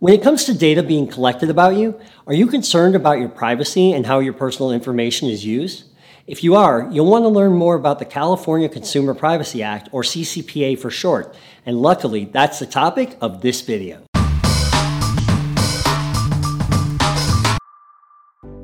When it comes to data being collected about you, are you concerned about your privacy and how your personal information is used? If you are, you'll want to learn more about the California Consumer Privacy Act, or CCPA for short, and luckily that's the topic of this video.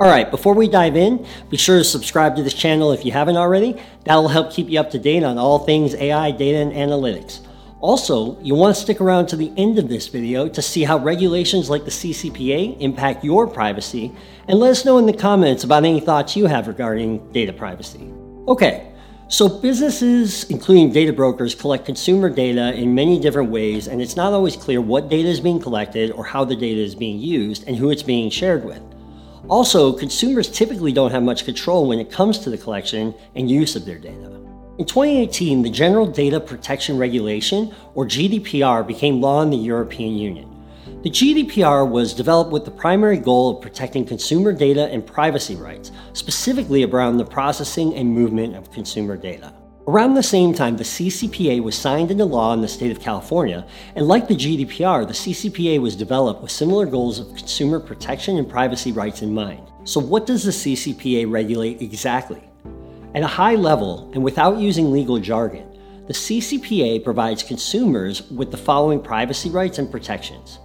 Alright, before we dive in, be sure to subscribe to this channel if you haven't already. That'll help keep you up to date on all things AI, data, and analytics. Also, you want to stick around to the end of this video to see how regulations like the CCPA impact your privacy, and let us know in the comments about any thoughts you have regarding data privacy. Okay, so businesses, including data brokers, collect consumer data in many different ways, and it's not always clear what data is being collected or how the data is being used and who it's being shared with. Also, consumers typically don't have much control when it comes to the collection and use of their data. In 2018, the General Data Protection Regulation, or GDPR, became law in the European Union. The GDPR was developed with the primary goal of protecting consumer data and privacy rights, specifically around the processing and movement of consumer data. Around the same time, the CCPA was signed into law in the state of California, and like the GDPR, the CCPA was developed with similar goals of consumer protection and privacy rights in mind. So, what does the CCPA regulate exactly? At a high level, and without using legal jargon, the CCPA provides consumers with the following privacy rights and protections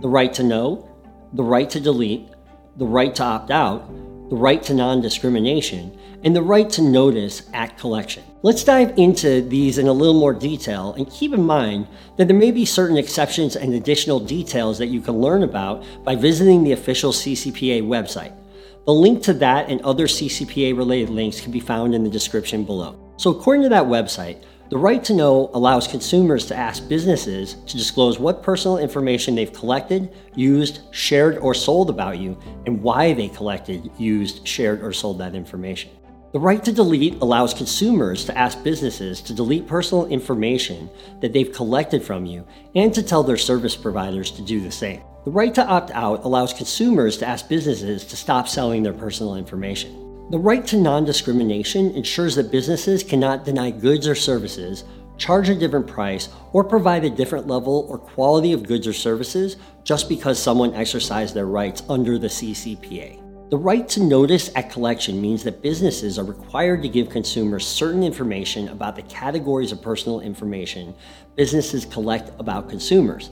the right to know, the right to delete, the right to opt out, the right to non discrimination, and the right to notice at collection. Let's dive into these in a little more detail and keep in mind that there may be certain exceptions and additional details that you can learn about by visiting the official CCPA website. The link to that and other CCPA related links can be found in the description below. So, according to that website, the right to know allows consumers to ask businesses to disclose what personal information they've collected, used, shared, or sold about you, and why they collected, used, shared, or sold that information. The right to delete allows consumers to ask businesses to delete personal information that they've collected from you and to tell their service providers to do the same. The right to opt out allows consumers to ask businesses to stop selling their personal information. The right to non discrimination ensures that businesses cannot deny goods or services, charge a different price, or provide a different level or quality of goods or services just because someone exercised their rights under the CCPA. The right to notice at collection means that businesses are required to give consumers certain information about the categories of personal information businesses collect about consumers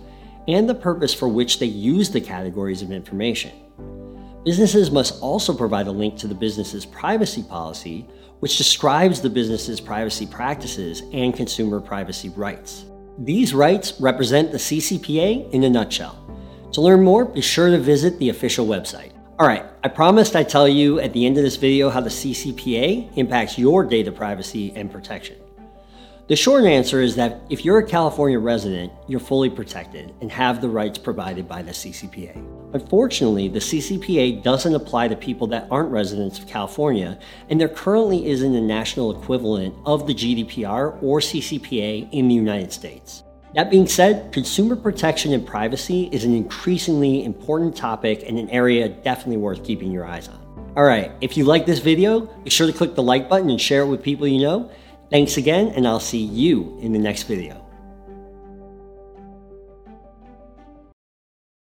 and the purpose for which they use the categories of information. Businesses must also provide a link to the business's privacy policy, which describes the business's privacy practices and consumer privacy rights. These rights represent the CCPA in a nutshell. To learn more, be sure to visit the official website. Alright, I promised I'd tell you at the end of this video how the CCPA impacts your data privacy and protection. The short answer is that if you're a California resident, you're fully protected and have the rights provided by the CCPA. Unfortunately, the CCPA doesn't apply to people that aren't residents of California, and there currently isn't a national equivalent of the GDPR or CCPA in the United States. That being said, consumer protection and privacy is an increasingly important topic and an area definitely worth keeping your eyes on. Alright, if you like this video, be sure to click the like button and share it with people you know. Thanks again, and I'll see you in the next video.